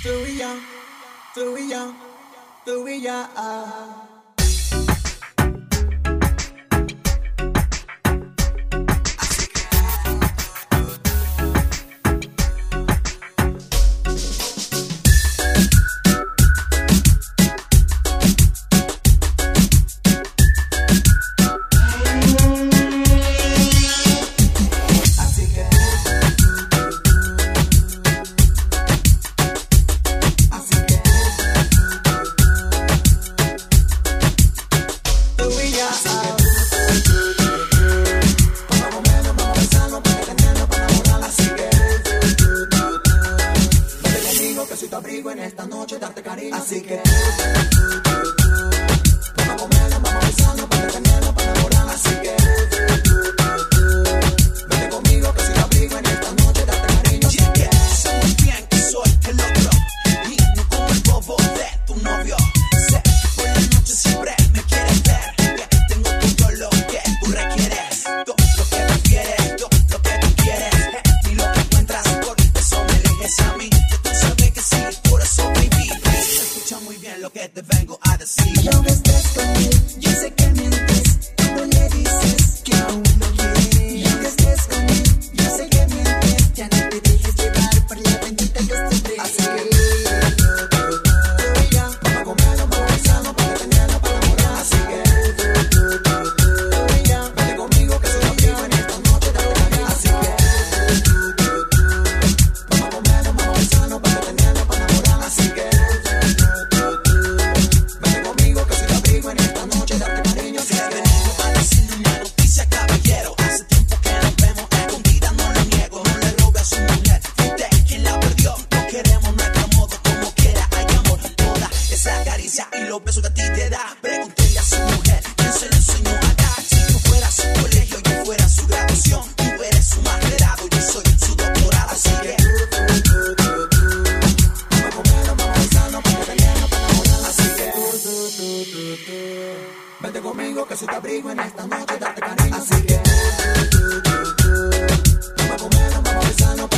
Do we are, do we are, do we are. en esta noche, darte cariño. Así que Si no estés con él, yo sé que me caricia y los besos que a ti te da. Pregúntele a su mujer quién se lo enseñó a. Si tú fueras su colegio, yo fuera su graduación. Tú eres su masterado, yo soy su doctorado. Así que. Vete conmigo que si te abrigo en esta noche date cariño. Así que. Vamos a comer, vamos a besarnos.